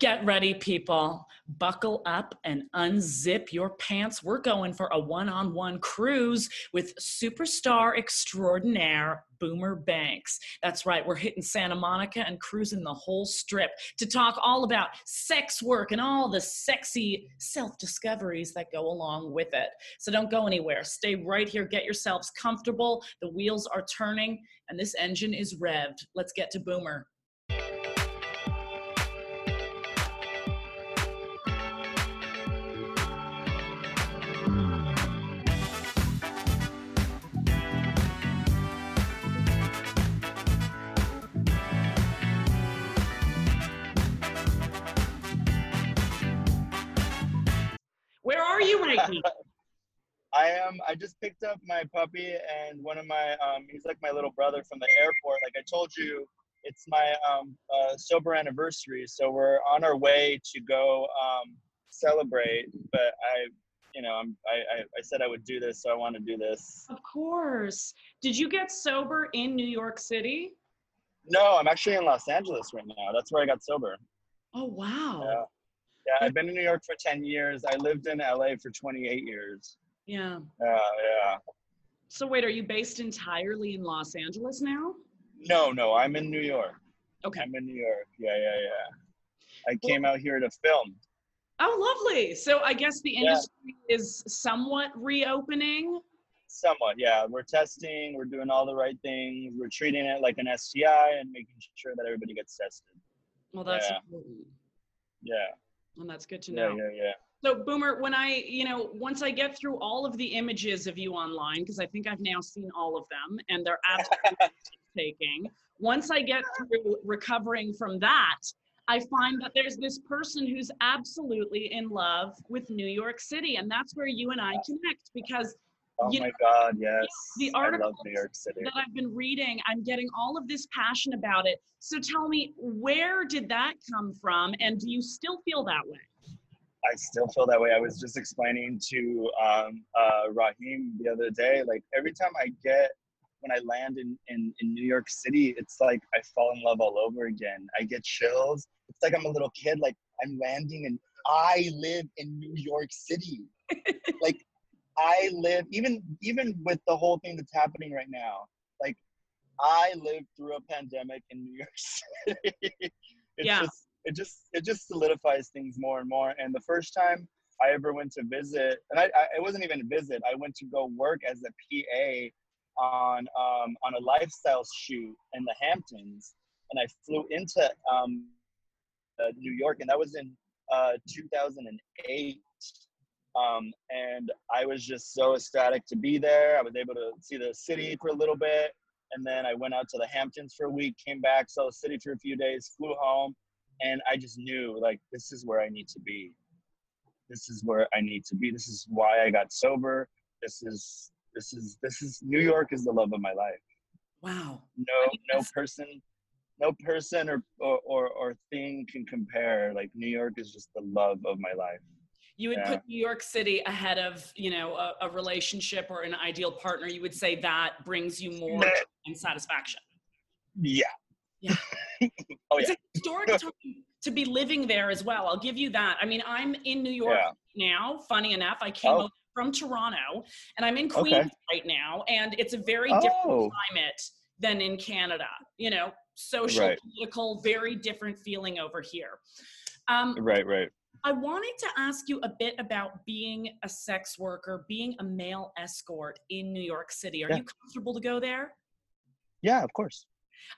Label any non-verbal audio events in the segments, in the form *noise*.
Get ready, people. Buckle up and unzip your pants. We're going for a one on one cruise with superstar extraordinaire Boomer Banks. That's right, we're hitting Santa Monica and cruising the whole strip to talk all about sex work and all the sexy self discoveries that go along with it. So don't go anywhere. Stay right here. Get yourselves comfortable. The wheels are turning and this engine is revved. Let's get to Boomer. Am. I just picked up my puppy and one of my. Um, he's like my little brother from the airport. Like I told you, it's my um, uh, sober anniversary, so we're on our way to go um, celebrate. But I, you know, I'm. I, I, I said I would do this, so I want to do this. Of course. Did you get sober in New York City? No, I'm actually in Los Angeles right now. That's where I got sober. Oh wow. Yeah. Yeah, I've been in New York for 10 years. I lived in LA for 28 years. Yeah. Yeah, yeah. So wait, are you based entirely in Los Angeles now? No, no, I'm in New York. Okay. I'm in New York. Yeah, yeah, yeah. I came out here to film. Oh, lovely. So I guess the Yeah. industry is somewhat reopening. Somewhat, yeah. We're testing, we're doing all the right things. We're treating it like an STI and making sure that everybody gets tested. Well, that's Yeah. important. Yeah, And that's good to yeah, know. yeah, yeah. So, Boomer, when I, you know, once I get through all of the images of you online, because I think I've now seen all of them and they're absolutely *laughs* taking. Once I get through recovering from that, I find that there's this person who's absolutely in love with New York City. And that's where you and I connect because Oh You my God, yes. the I love New York City. that I've been reading, I'm getting all of this passion about it. So tell me, where did that come from? And do you still feel that way? I still feel that way. I was just explaining to um, uh, Raheem the other day, like every time I get, when I land in, in, in New York City, it's like I fall in love all over again. I get chills. It's like I'm a little kid, like I'm landing and I live in New York City. *laughs* like I live, even even with the whole thing that's happening right now, like I lived through a pandemic in New York *laughs* City. it's Yeah. just it just it just solidifies things more and more. And the first time I ever went to visit, and I, I it wasn't even a visit. I went to go work as a PA on um, on a lifestyle shoot in the Hamptons, and I flew into um, uh, New York, and that was in uh, 2008. Um, and I was just so ecstatic to be there. I was able to see the city for a little bit, and then I went out to the Hamptons for a week, came back, saw the city for a few days, flew home, and I just knew like this is where I need to be. This is where I need to be. This is why I got sober. This is this is this is New York is the love of my life. Wow. No no person no person or or or, or thing can compare. Like New York is just the love of my life. You would Yeah. put New York City ahead of, you know, a, a relationship or an ideal partner. You would say that brings you more and satisfaction. Yeah. Yeah. *laughs* *laughs* oh It's yeah. a historic *laughs* time to be living there as well. I'll give you that. I mean, I'm in New York Yeah. now. Funny enough, I came Oh. over from Toronto and I'm in Okay. Queens right now, and it's a very different Oh. climate than in Canada. You know, social, Right. political, very different feeling over here. Um, Right, right. I wanted to ask you a bit about being a sex worker, being a male escort in New York City. Are Yeah. you comfortable to go there? Yeah, of course.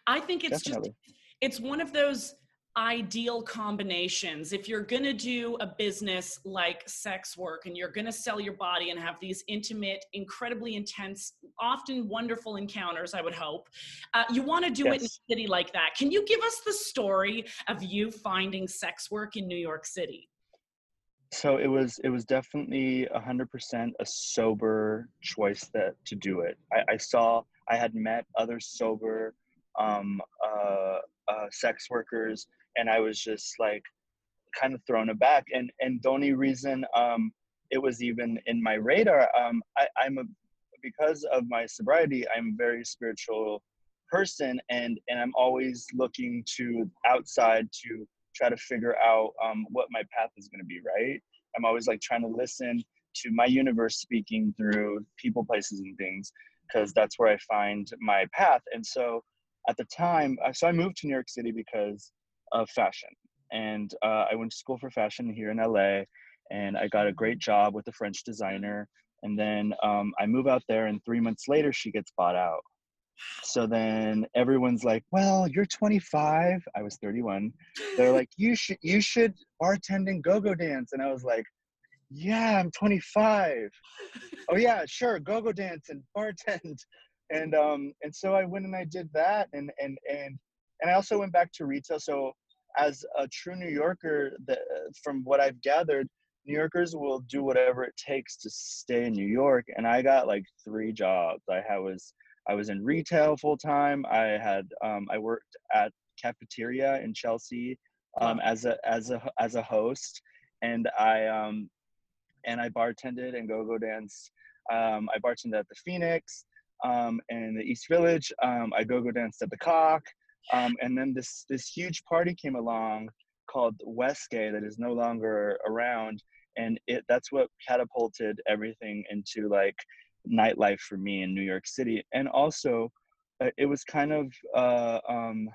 I think it's Definitely. just it's one of those ideal combinations. If you're going to do a business like sex work and you're going to sell your body and have these intimate, incredibly intense, often wonderful encounters, I would hope, uh, you want to do it in a city like that. Can you give us the story of you finding sex work in New York City? So it was it was definitely a hundred percent a sober choice that to do it. I, I saw I had met other sober um, uh, uh, sex workers, and I was just like kind of thrown aback. And and the only reason um, it was even in my radar, um, I, I'm a because of my sobriety, I'm a very spiritual person, and and I'm always looking to outside to try to figure out um, what my path is going to be. Right. I'm always like trying to listen to my universe speaking through people, places, and things because that's where I find my path. And so at the time, so I moved to New York City because of fashion. And uh, I went to school for fashion here in LA, and I got a great job with a French designer. And then um, I move out there, and three months later, she gets bought out. So then everyone's like, "Well, you're 25." I was 31. They're *laughs* like, "You should you should bartend and go-go dance," and I was like, "Yeah, I'm 25." oh yeah, sure, go-go dance and bartend and um and so i went and i did that and and and and i also went back to retail. So as a true new yorker the, from what i've gathered new yorkers will do whatever it takes to stay in new york and i got like three jobs. I had was i was in retail full time i had um, i worked at cafeteria in chelsea um, as a as a as a host and i um and i bartended and go-go dance um, i bartended at the phoenix um, in the East Village. Um, I go go dance at the Cock, um, and then this this huge party came along called Westgay that is no longer around, and it that's what catapulted everything into like nightlife for me in New York City, and also uh, it was kind of uh, um,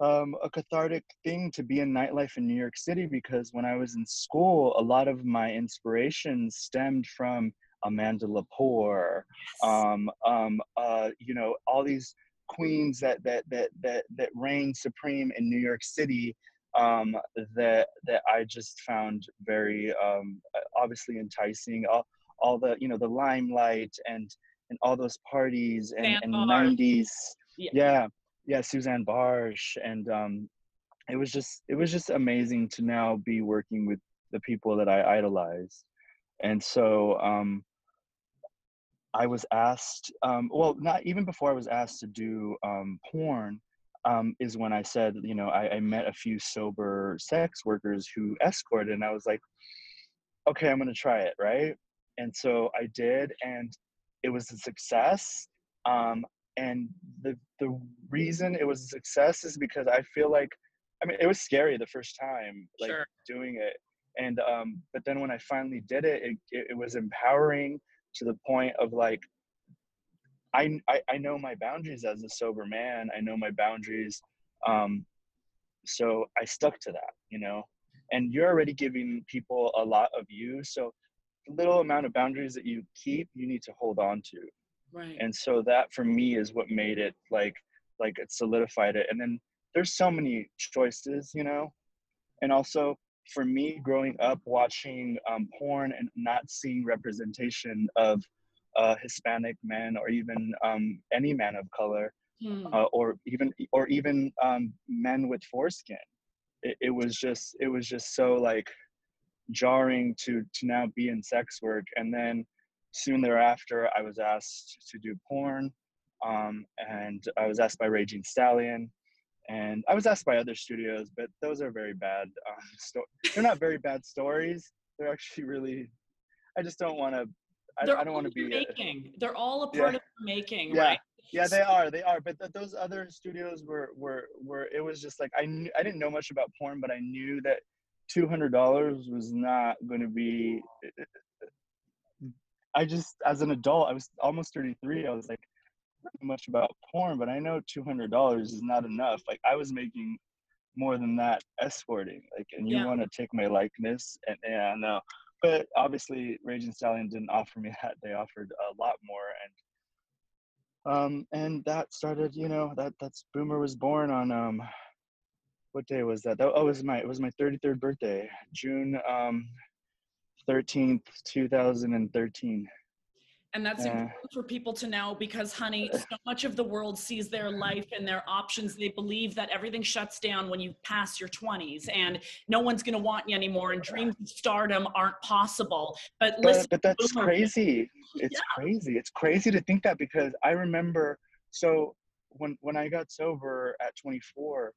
um, a cathartic thing to be in nightlife in New York City because when I was in school, a lot of my inspiration stemmed from Amanda Lepore, um, um, uh, you know, all these queens that that that that that reign supreme in New York City um, that that I just found very um, obviously enticing. All, all the you know the limelight and and all those parties and, and 90s yeah. yeah yeah Susanne Bartsch and um, it was just it was just amazing to now be working with the people that I idolize and so um, I was asked, um, well, not even before I was asked to do um, porn, um, is when I said, you know, I, I, met a few sober sex workers who escorted, and I was like, okay, I'm gonna try it, right? And so I did, and it was a success. Um, and the the reason it was a success is because I feel like, I mean, it was scary the first time, like sure. doing it, and um, but then when I finally did it, it, it, it was empowering to the point of like I, I, I know my boundaries as a sober man. I know my boundaries. Um, so I stuck to that, you know, and you're already giving people a lot of you. So the little amount of boundaries that you keep, you need to hold on to. Right. And so that for me is what made it like, like it solidified it. And then there's so many choices, you know, and also for me growing up watching um, porn and not seeing representation of uh, Hispanic men or even um, any man of color, hmm. uh, or even or even um, men with foreskin, it, it was just it was just so like jarring to to now be in sex work. And then soon thereafter, I was asked to do porn, um, and I was asked by Raging Stallion and I was asked by other studios, but those are very bad. Um, *laughs* sto- they're not very bad stories. They're actually really. I just don't want to. I, I, don't want to be making. A, they're all a part yeah, of the making, yeah, right? Yeah, they are. They are. But th- those other studios were were were. It was just like I knew. I didn't know much about porn, but I knew that two hundred dollars was not going to be. I just, as an adult, I was almost thirty three. I was like, much about porn, but I know two hundred dollars is not enough. Like I was making more than that escorting. Like, and you yeah. want to take my likeness, and yeah, no. But obviously, Raging Stallion didn't offer me *laughs* that. They offered a lot more, and um, and that started. You know, that that's Boomer was born on um, what day was that? that oh, it was my it was my thirty third birthday, June um, thirteenth, two thousand and thirteen. And that's yeah. important for people to know because, honey, so much of the world sees their life and their options. They believe that everything shuts down when you pass your 20s and no one's going to want you anymore and dreams of stardom aren't possible. But listen, but, that's crazy. It's yeah. crazy. It's crazy to think that because I remember, so when, when I got sober at 24,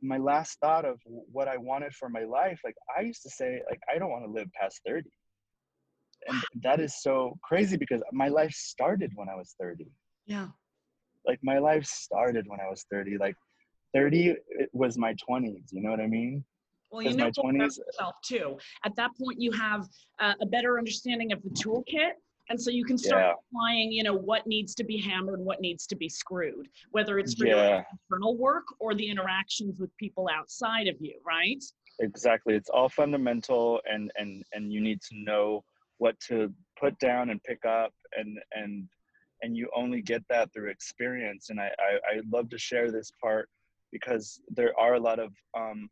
my last thought of what I wanted for my life, like I used to say, like, I don't want to live past 30 and that is so crazy because my life started when I was 30. Yeah. Like my life started when I was 30. Like 30 was my 20s. You know what I mean? Well, you know yourself too. At that point, you have uh, a better understanding of the toolkit, and so you can start yeah. applying. You know what needs to be hammered, what needs to be screwed, whether it's for yeah. your internal work or the interactions with people outside of you. Right? Exactly. It's all fundamental, and and and you need to know what to put down and pick up, and and and you only get that through experience. And I I, I love to share this part because there are a lot of um,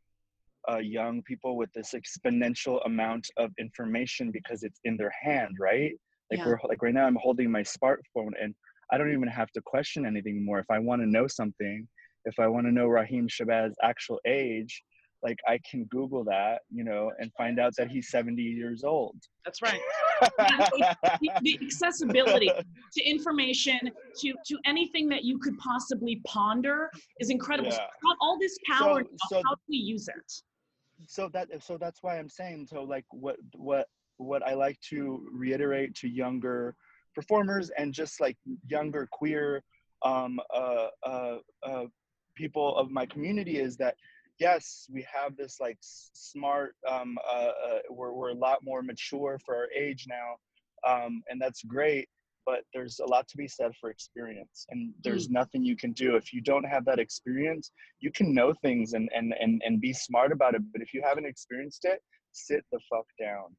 uh, young people with this exponential amount of information because it's in their hand, right? Like yeah. we're like right now, I'm holding my smartphone and I don't even have to question anything more. If I want to know something, if I want to know Raheem Shabazz's actual age, like I can Google that, you know, and find out that he's 70 years old. That's right. The, accessibility to information, to to anything that you could possibly ponder, is incredible. Yeah. So all this power. So, so, how do we use it? so that so that's why i'm saying so like what what what i like to reiterate to younger performers and just like younger queer um, uh, uh, uh, people of my community is that yes we have this like smart um, uh, uh, we're, we're a lot more mature for our age now um, and that's great but there's a lot to be said for experience and there's mm. nothing you can do. If you don't have that experience you can know things and and and, and be smart about it but if you haven't experienced it sit the fuck down.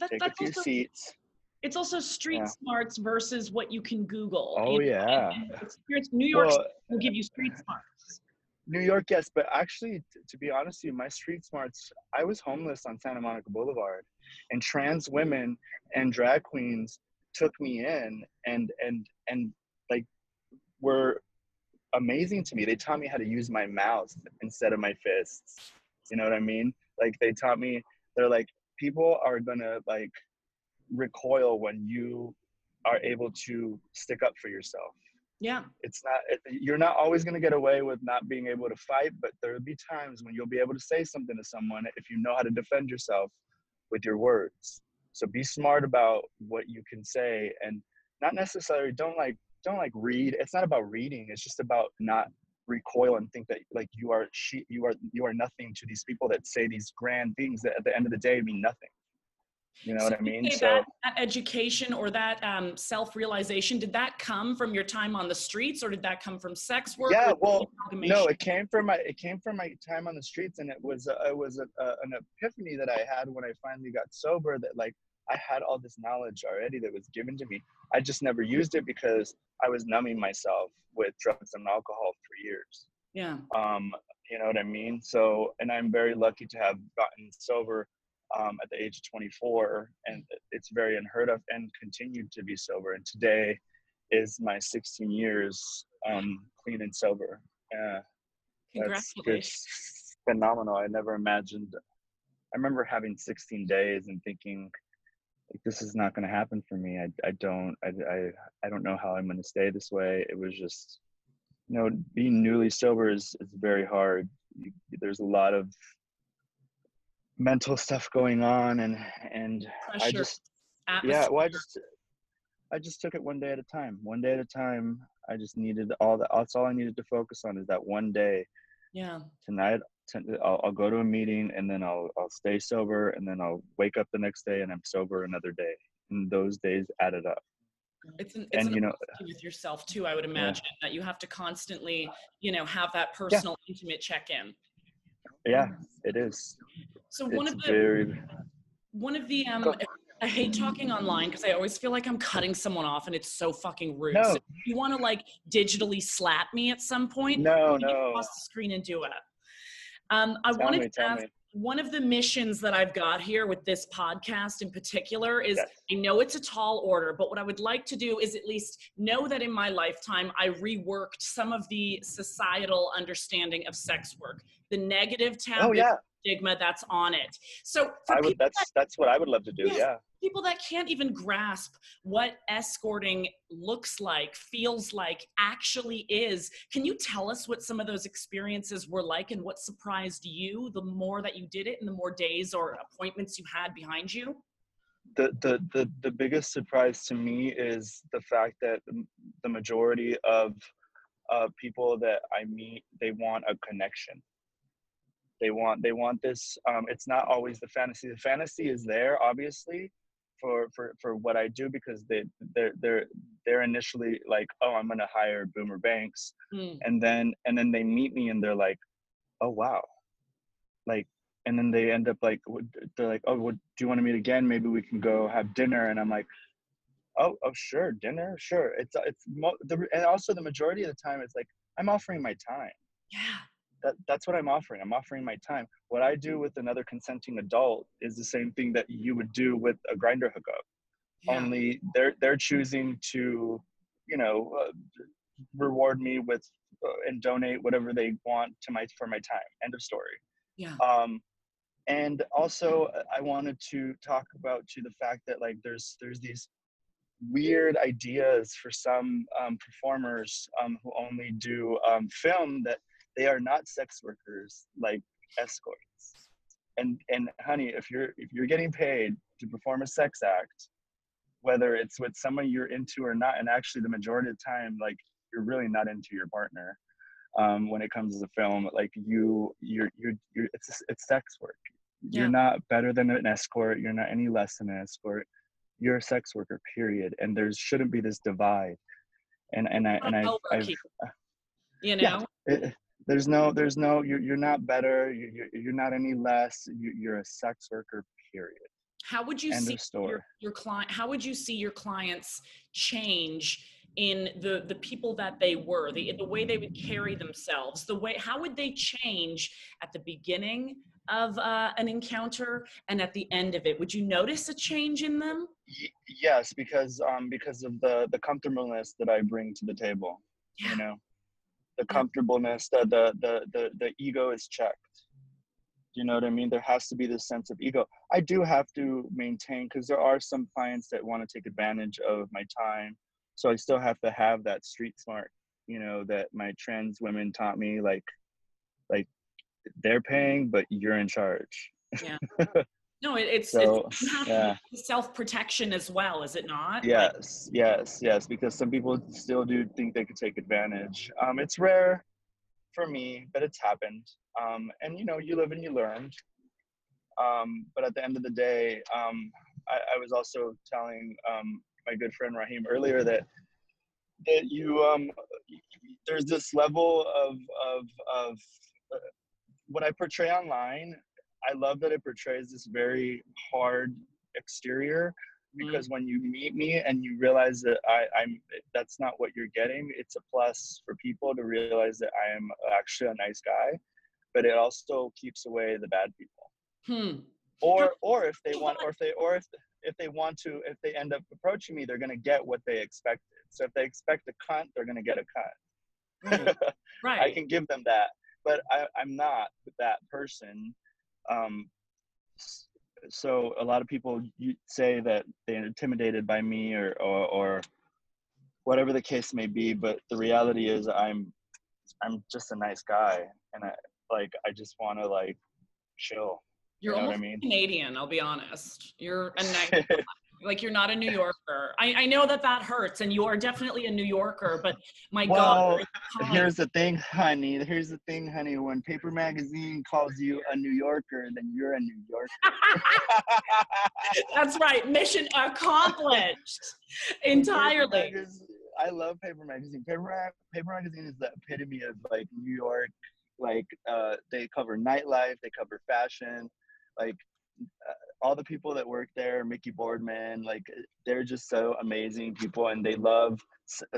That, take a few also, seats. it's also street yeah. smarts versus what you can google oh you know, yeah. experience new york well, will give you street smarts New York, yes, but actually, t- to be honest with you, my street smarts, I was homeless on Santa Monica Boulevard, and trans women and drag queens took me in and and and like were amazing to me. They taught me how to use my mouth instead of my fists. You know what I mean? Like they taught me they're like people are gonna like recoil when you are able to stick up for yourself. Yeah. It's not you're not always going to get away with not being able to fight, but there'll be times when you'll be able to say something to someone if you know how to defend yourself with your words. So be smart about what you can say and not necessarily don't like don't like read. It's not about reading. It's just about not recoil and think that like you are she you are you are nothing to these people that say these grand things that at the end of the day mean nothing. You know so what I mean? So that, that, education or that um, self-realization, did that come from your time on the streets or did that come from sex work? Yeah, well, no, it came from my, it came from my time on the streets and it was, a, it was a, a, an epiphany that I had when I finally got sober that like, I had all this knowledge already that was given to me. I just never used it because I was numbing myself with drugs and alcohol for years. Yeah. Um, you know what I mean? So, and I'm very lucky to have gotten sober um, at the age of 24, and it's very unheard of, and continued to be sober. And today is my 16 years um, clean and sober. Yeah, Congratulations. Phenomenal. I never imagined. I remember having 16 days and thinking, like, this is not going to happen for me. I, I don't, I, I, I don't know how I'm going to stay this way. It was just, you know, being newly sober is, is very hard. You, there's a lot of mental stuff going on and and Pressure. i just Atmosphere. yeah well i just i just took it one day at a time one day at a time i just needed all that that's all i needed to focus on is that one day yeah tonight I'll, I'll go to a meeting and then I'll, I'll stay sober and then I'll wake up the next day and I'm sober another day. And those days added up. It's an, it's and, an you know, with yourself too, I would imagine yeah. that you have to constantly, you know, have that personal yeah. intimate check-in. Yeah, it is. So one of the very... one of the um I hate talking online because I always feel like I'm cutting someone off and it's so fucking rude. No. So if you want to like digitally slap me at some point, no, no. across the screen and do it. Um, I tell wanted me, to ask me. One of the missions that I've got here with this podcast in particular is yes. I know it's a tall order, but what I would like to do is at least know that in my lifetime I reworked some of the societal understanding of sex work, the negative taboo. Oh, yeah stigma that's on it. So I would, that's that, that's what I would love to do. Yes, yeah. People that can't even grasp what escorting looks like, feels like, actually is. Can you tell us what some of those experiences were like and what surprised you the more that you did it and the more days or appointments you had behind you? The, the, the, the biggest surprise to me is the fact that the majority of of people that I meet, they want a connection. They want they want this. Um, it's not always the fantasy. The fantasy is there, obviously, for for for what I do because they they're they're they're initially like, oh, I'm gonna hire Boomer Banks, mm. and then and then they meet me and they're like, oh wow, like, and then they end up like they're like, oh, well, do you want to meet again? Maybe we can go have dinner, and I'm like, oh, oh, sure, dinner, sure. It's it's mo- the, and also the majority of the time it's like I'm offering my time. Yeah. That, that's what I'm offering. I'm offering my time. What I do with another consenting adult is the same thing that you would do with a Grindr hookup. Yeah. Only they're they're choosing to, you know, uh, reward me with uh, and donate whatever they want to my for my time. End of story. Yeah. Um, and also I wanted to talk about to the fact that like there's there's these weird ideas for some um, performers um, who only do um, film that they are not sex workers like escorts. And and honey if you're if you're getting paid to perform a sex act whether it's with someone you're into or not and actually the majority of the time like you're really not into your partner um, when it comes to film like you you're you're, you're it's it's sex work. Yeah. you're not better than an escort. You're not any less than an escort. You're a sex worker period. And there shouldn't be this divide. And and i and i uh, you know? Yeah, it, there's no there's no you're, you're not better you're, you're not any less you're a sex worker period. How would you End see your, your client how would you see your clients change in the the people that they were the the way they would carry themselves the way how would they change at the beginning of uh, an encounter and at the end of it? Would you notice a change in them? Y- yes because um because of the the comfortableness that i bring to the table yeah. you know the comfortableness the, the the the the ego is checked you know what i mean there has to be this sense of ego i do have to maintain because there are some clients that want to take advantage of my time so i still have to have that street smart you know that my trans women taught me like like they're paying, but you're in charge. Yeah. *laughs* No, it, it's, so, it's yeah. self protection as well, is it not? Yes, like, yes, yes. Because some people still do think they could take advantage. Um, it's rare for me, but it's happened. Um, and you know, you live and you learn. Um, but at the end of the day, um, I, I was also telling um, my good friend Raheem earlier that that you um, there's this level of of of uh, what I portray online, I love that it portrays this very hard exterior mm-hmm. because when you meet me and you realize that I, I'm that's not what you're getting, it's a plus for people to realize that I am actually a nice guy, but it also keeps away the bad people. Hmm. Or or if they want or if they or if if they want to if they end up approaching me, they're gonna get what they expected. So if they expect a cunt, they're gonna get a cunt. Right. *laughs* right. I can give them that but I, I'm not that person. Um, so a lot of people say that they're intimidated by me or, or, or whatever the case may be. But the reality is I'm, I'm just a nice guy. And I like, I just want to like chill. You're you know almost I mean? Canadian. I'll be honest. You're a *laughs* nice like you're not a New Yorker. I, I know that that hurts, and you are definitely a New Yorker. But my well, God, here's the thing, honey. Here's the thing, honey. When Paper Magazine calls you a New Yorker, then you're a New Yorker. *laughs* That's right. Mission accomplished *laughs* entirely. I love Paper Magazine. Paper, Paper Magazine is the epitome of like New York. Like uh, they cover nightlife, they cover fashion, like all the people that work there, Mickey Boardman, like they're just so amazing people, and they love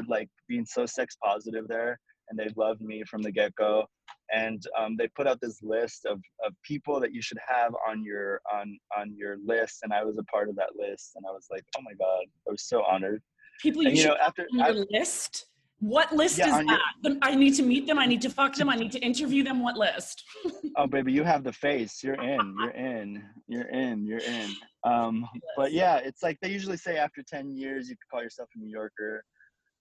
like being so sex positive there, and they loved me from the get go. And um, they put out this list of, of people that you should have on your on on your list, and I was a part of that list, and I was like, oh my god, I was so honored. People you, and, you know after on your list. What list yeah, is that? Your, I need to meet them. I need to fuck them. I need to interview them. What list? *laughs* oh, baby, you have the face. You're in. You're in. You're in. You're in. Um, but yeah, it's like they usually say after 10 years, you could call yourself a New Yorker.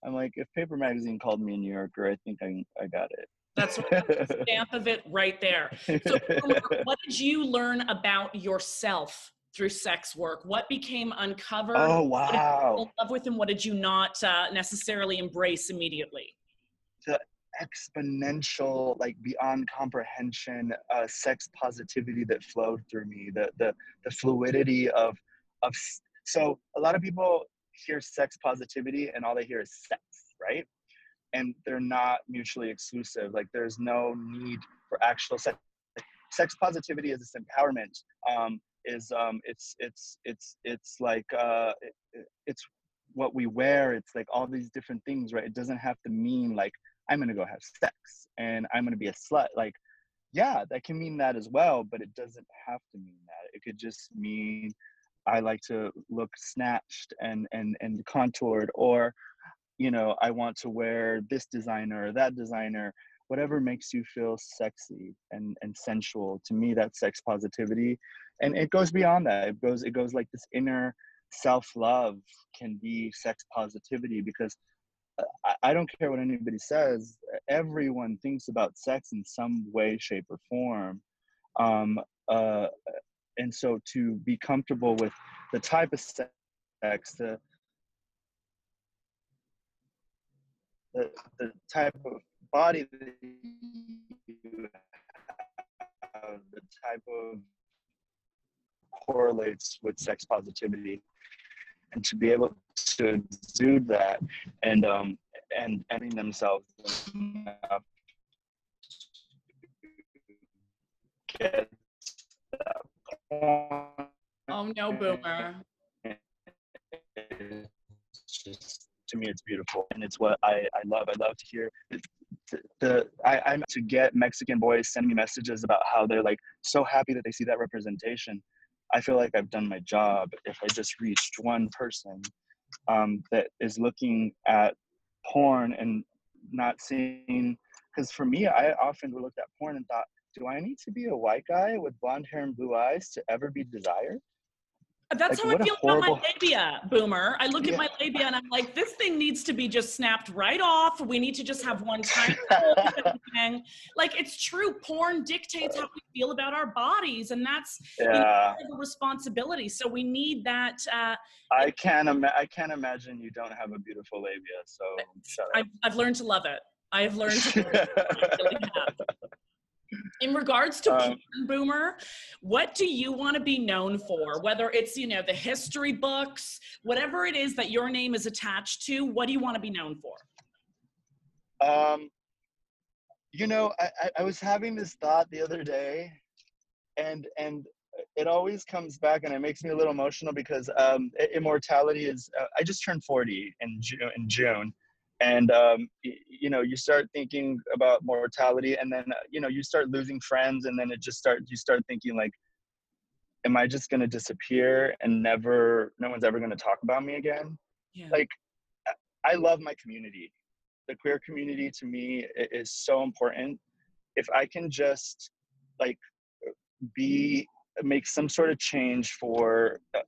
I'm like, if Paper Magazine called me a New Yorker, I think I, I got it. That's *laughs* the stamp of it right there. So, *laughs* what did you learn about yourself through sex work? What became uncovered? Oh wow! love with, and what did you not uh, necessarily embrace immediately? The, exponential like beyond comprehension uh, sex positivity that flowed through me the the the fluidity of of so a lot of people hear sex positivity and all they hear is sex right and they're not mutually exclusive like there's no need for actual sex sex positivity is this empowerment um, is um, it's it's it's it's like uh, it, it's what we wear it's like all these different things right? It doesn't have to mean like i'm gonna go have sex and i'm gonna be a slut. Like yeah that can mean that as well but it doesn't have to mean that. It could just mean i like to look snatched and and and contoured or you know i want to wear this designer or that designer whatever makes you feel sexy and and sensual to me that's sex positivity. And it goes beyond that. It goes it goes like this inner self-love can be sex positivity because uh, I, I don't care what anybody says everyone thinks about sex in some way shape or form. Um, uh, and so to be comfortable with the type of sex the the, the type of body that you have, the type of correlates with sex positivity. And to be able to exude that and um and ending themselves oh no boomer. Just to me it's beautiful. And it's what i i love. I love to hear the, I, i'm to get mexican boys send me messages about how they're like so happy that they see that representation I feel like I've done my job if I just reached one person um, that is looking at porn and not seeing. Because for me, I often looked at porn and thought, do I need to be a white guy with blonde hair and blue eyes to ever be desired? That's like, how I feel horrible... about my labia, Boomer. I look yeah. at my labia and I'm like, this thing needs to be just snapped right off. We need to just have one tiny *laughs* Like it's true. Porn dictates how we feel about our bodies, and that's yeah. you know, a responsibility. So we need that. Uh, I can't. Ima- I can't imagine you don't have a beautiful labia. So shut. I've, I've learned to love it. I have learned to *laughs* in regards to um, boomer what do you want to be known for? Whether it's you know the history books whatever it is that your name is attached to what do you want to be known for? Um you know I, I was having this thought the other day and and it always comes back and it makes me a little emotional because um, immortality is uh, i just turned 40 in june in june and um, you know you start thinking about mortality and then uh, you know you start losing friends and then it just start you start thinking like am i just going to disappear and never no one's ever going to talk about me again? Yeah. like i love my community. The queer community to me is so important. If i can just like be make some sort of change for uh,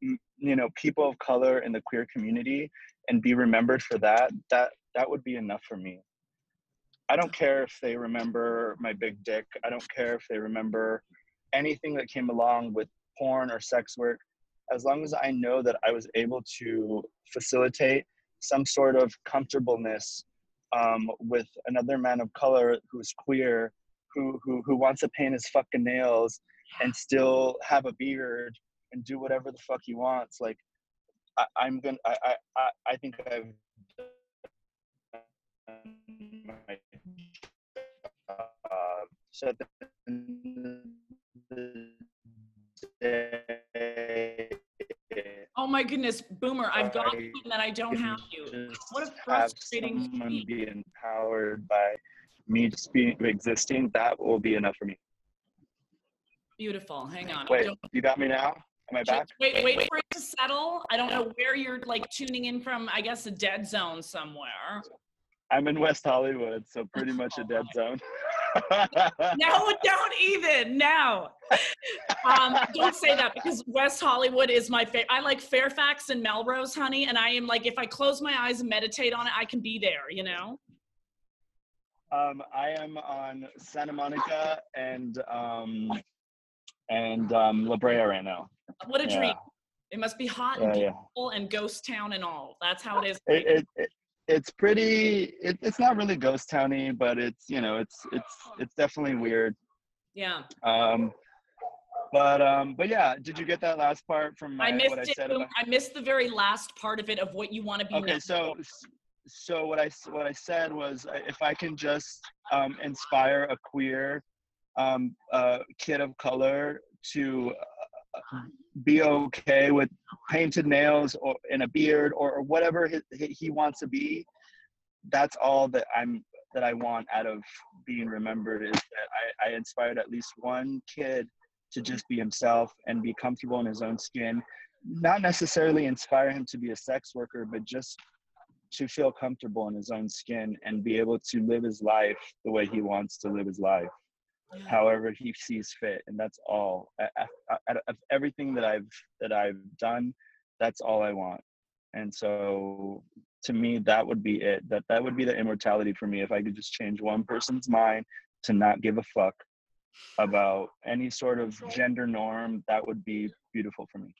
you know people of color in the queer community and be remembered for that that that would be enough for me. I don't care if they remember my big dick. I don't care if they remember anything that came along with porn or sex work. As long as i know that i was able to facilitate some sort of comfortableness um, with another man of color who's queer who, who who wants to paint his fucking nails and still have a beard and do whatever the fuck he wants like I, am gonna. I, I I think I've uh, so Oh my goodness, Boomer! I've got you and then I don't have you. What a frustrating. Someone be empowered by me just being existing. That will be enough for me. Beautiful. Hang on. Wait, you got me now? Am I back? Wait, wait for it to settle. I don't know where you're like tuning in from. I guess a dead zone somewhere. I'm in West Hollywood, so pretty much a dead *laughs* zone. *laughs* no, don't even. No. Um, don't say that because West Hollywood is my favorite. I like Fairfax and Melrose, honey. And I am like, if I close my eyes and meditate on it, I can be there, you know? Um, I am on Santa Monica and um, and um, La Brea right now. What a yeah. dream! It must be hot and beautiful yeah. and ghost town and all. That's how it is. It, it, it, it's pretty. It, it's not really ghost towny, but it's you know it's it's it's definitely weird. Yeah. Um, but um, but yeah, did you get that last part from my, I missed what I it. Boom. About, I missed the very last part of it of what you want to be. okay, so so what I what I said was uh, if I can just um, inspire a queer um, uh, kid of color to uh, be okay with painted nails or in a beard or, or whatever he, he wants to be, that's all that I'm that I want out of being remembered is that I, I inspired at least one kid to just be himself and be comfortable in his own skin. Not necessarily inspire him to be a sex worker, but just to feel comfortable in his own skin and be able to live his life the way he wants to live his life, however he sees fit. And that's all. Out of everything that I've that I've done, that's all I want. And so to me that would be it that that would be the immortality for me if i could just change one person's mind to not give a fuck about any sort of gender norm that would be beautiful for me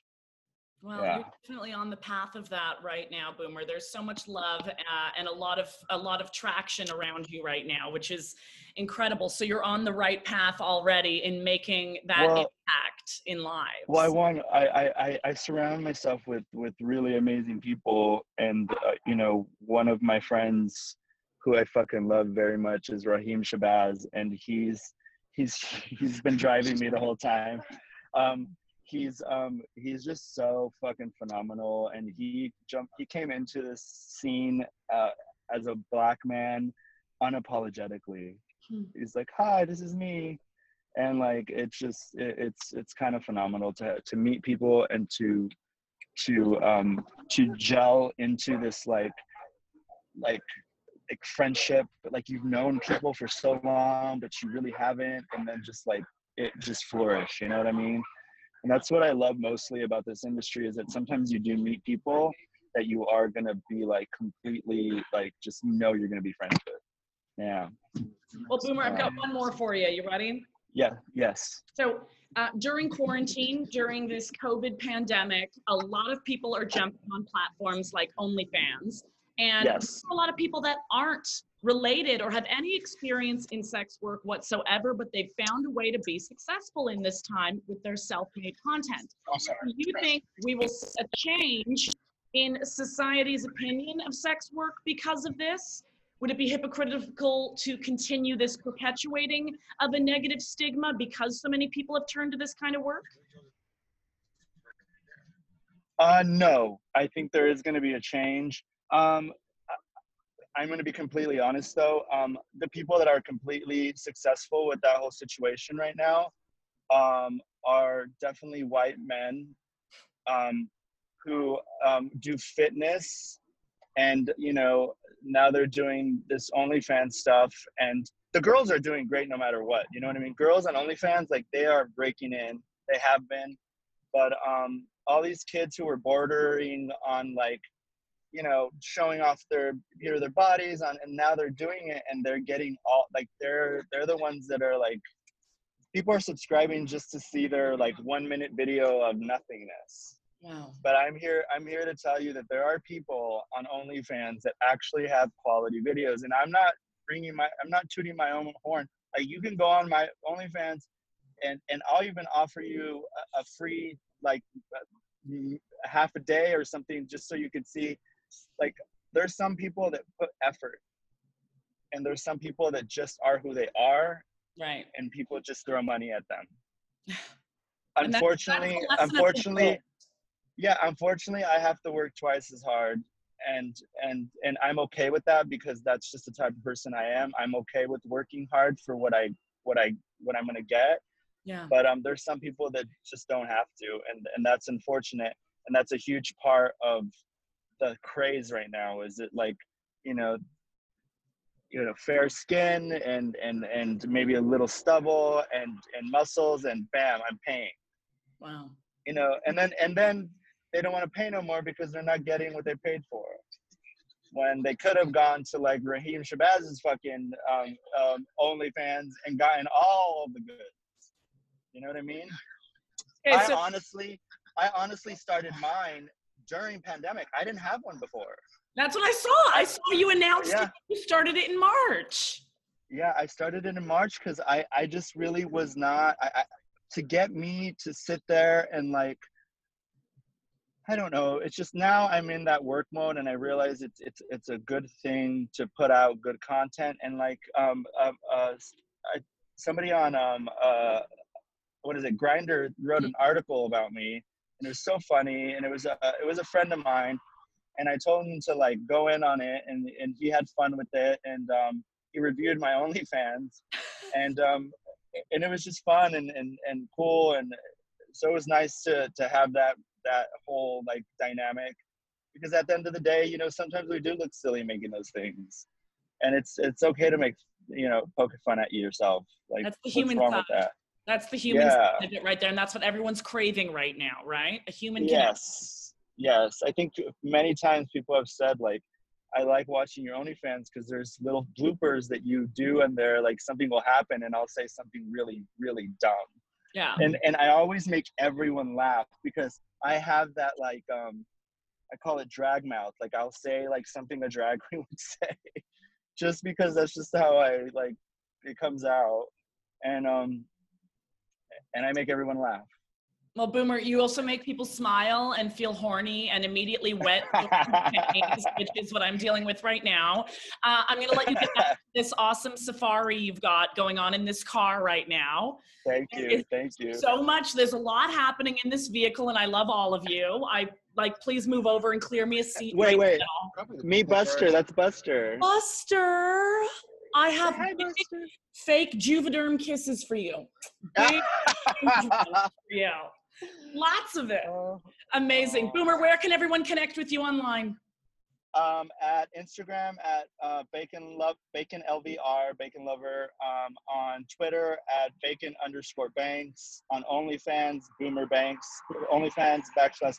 Well, Yeah. you're definitely on the path of that right now, Boomer. There's so much love uh, and a lot of a lot of traction around you right now, which is incredible. So you're on the right path already in making that Well- impact in lives. well i want i i i, surround myself with with really amazing people and uh, you know one of my friends who i fucking love very much is raheem shabazz and he's he's *laughs* he's been driving me the whole time um he's um he's just so fucking phenomenal. And he jumped he came into this scene uh, as a black man unapologetically. Hmm. he's like hi this is me. And like it's just it, it's it's kind of phenomenal to to meet people and to to um to gel into this like like like friendship. Like you've known people for so long but you really haven't. And then just like it just flourish you know what i mean and that's what i love mostly about this industry is that sometimes you do meet people that you are going to be like completely like just know you're going to be friends with yeah well, Boomer, I've got one more for you. You ready? yeah yes So uh, during quarantine, during this COVID pandemic, a lot of people are jumping on platforms like OnlyFans. And Yes. a lot of people that aren't related or have any experience in sex work whatsoever, but they've found a way to be successful in this time with their self-made content. Do you think we will see a change in society's opinion of sex work because of this? Would it be hypocritical to continue this perpetuating of a negative stigma because so many people have turned to this kind of work? Uh, no, I think there is going to be a change. Um, I'm going to be completely honest though. Um, the people that are completely successful with that whole situation right now um, are definitely white men um, who um, do fitness and, you know, now they're doing this OnlyFans stuff and the girls are doing great no matter what. You know what I mean? Girls on OnlyFans, like they are breaking in. They have been but um, all these kids who were bordering on like you know showing off their you know their bodies on and now they're doing it and they're getting all like they're they're the ones that are like people are subscribing just to see their like one minute video of nothingness Wow. but i'm here i'm here to tell you that there are people on onlyfans that actually have quality videos and i'm not bringing my i'm not tooting my own horn like you can go on my onlyfans and and i'll even offer you a, a free like half a day or something just so you can see like there's some people that put effort and there's some people that just are who they are Right. and people just throw money at them *laughs* And that's- that's unfortunately unfortunately yeah unfortunately i have to work twice as hard and and and i'm okay with that because that's just the type of person i am i'm okay with working hard for what i what i what i'm going to get Yeah. but um there's some people that just don't have to and and that's unfortunate and that's a huge part of the craze right now is it like you know you know fair skin and and and maybe a little stubble and and muscles and bam i'm paying Wow. you know and then and then they don't want to pay no more because they're not getting what they paid for when they could have gone to like Raheem Shabazz's fucking um, um, OnlyFans and gotten all of the goods. You know what I mean? Okay, I honestly, I honestly started mine during pandemic. I didn't have one before. That's what I saw. I saw you announced Yeah. it. You started it in March. Yeah, I started it in March because I I just really was not I, I to get me to sit there and like I don't know. It's just now I'm in that work mode and I realize it's it's it's a good thing to put out good content and like um um uh I, somebody on um uh what is it Grindr wrote an article about me and it was so funny and it was a it was a friend of mine and I told him to like go in on it and and he had fun with it and um he reviewed my *laughs* OnlyFans and um and it was just fun and and and cool and so it was nice to to have that that whole like dynamic because at the end of the day you know sometimes we do look silly making those things and it's it's okay to make you know poke fun at yourself like That's the what's human wrong side. with that That's the human Yeah. right there. And that's what everyone's craving right now, right? A human connection. yes yes i think many times people have said like i like watching your onlyfans because there's little bloopers that you do and there like something will happen and i'll say something really really dumb Yeah. and and I always make everyone laugh because I have that like um I call it drag mouth. Like I'll say like something a drag *laughs* queen would say, just because that's just how I like it comes out, and um and I make everyone laugh. Well, Boomer, you also make people smile and feel horny and immediately wet, *laughs* panties, which is what I'm dealing with right now. Uh, I'm going to let you get back to this awesome safari you've got going on in this car right now. thank you, It's thank you. So much. There's a lot happening in this vehicle, and I love all of you. I like, please move over and clear me a seat. Wait, right wait. now. Me, Buster. That's Buster. Buster, I have Hi, big, fake Juvederm kisses for you. Big *laughs* for you. Lots of it. Amazing. Aw. Boomer, where can everyone connect with you online? um, at Instagram at uh, Bacon Love Bacon LVR Bacon Lover um, on Twitter at Bacon underscore Banks on OnlyFans Boomer Banks OnlyFans backslash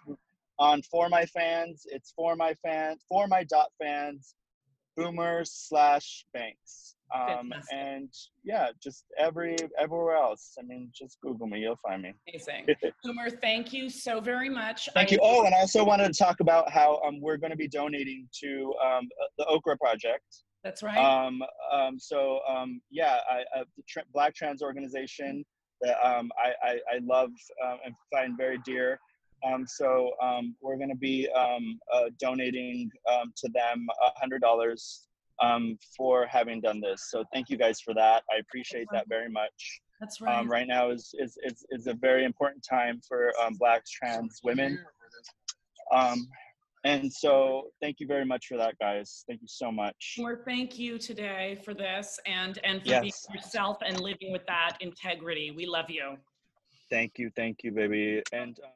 on For My Fans it's For My Fans For My dot fans Boomer slash Banks um, Fantastic. and yeah just every everywhere else I mean just Google me you'll find me. Amazing. *laughs* Boomer, thank you so very much. Thank I- you. Oh, and I also wanted to talk about how um, we're going to be donating to um, the Okra Project. That's right. Um, um, so um, yeah, I, I, the tra- Black Trans organization that um, I, I, I love um, and find very dear. Um, so um, we're going to be um, uh, donating um, to them a hundred dollars um, for having done this. So thank you guys for that. I appreciate that very much. That's right. Um, right now is, is, is, is a very important time for um, Black trans women. Um, and so thank you very much for that, guys. Thank you so much. Boomer, thank you today for this and and for Yes. being yourself and living with that integrity. We love you. Thank you, thank you, baby. And. Um,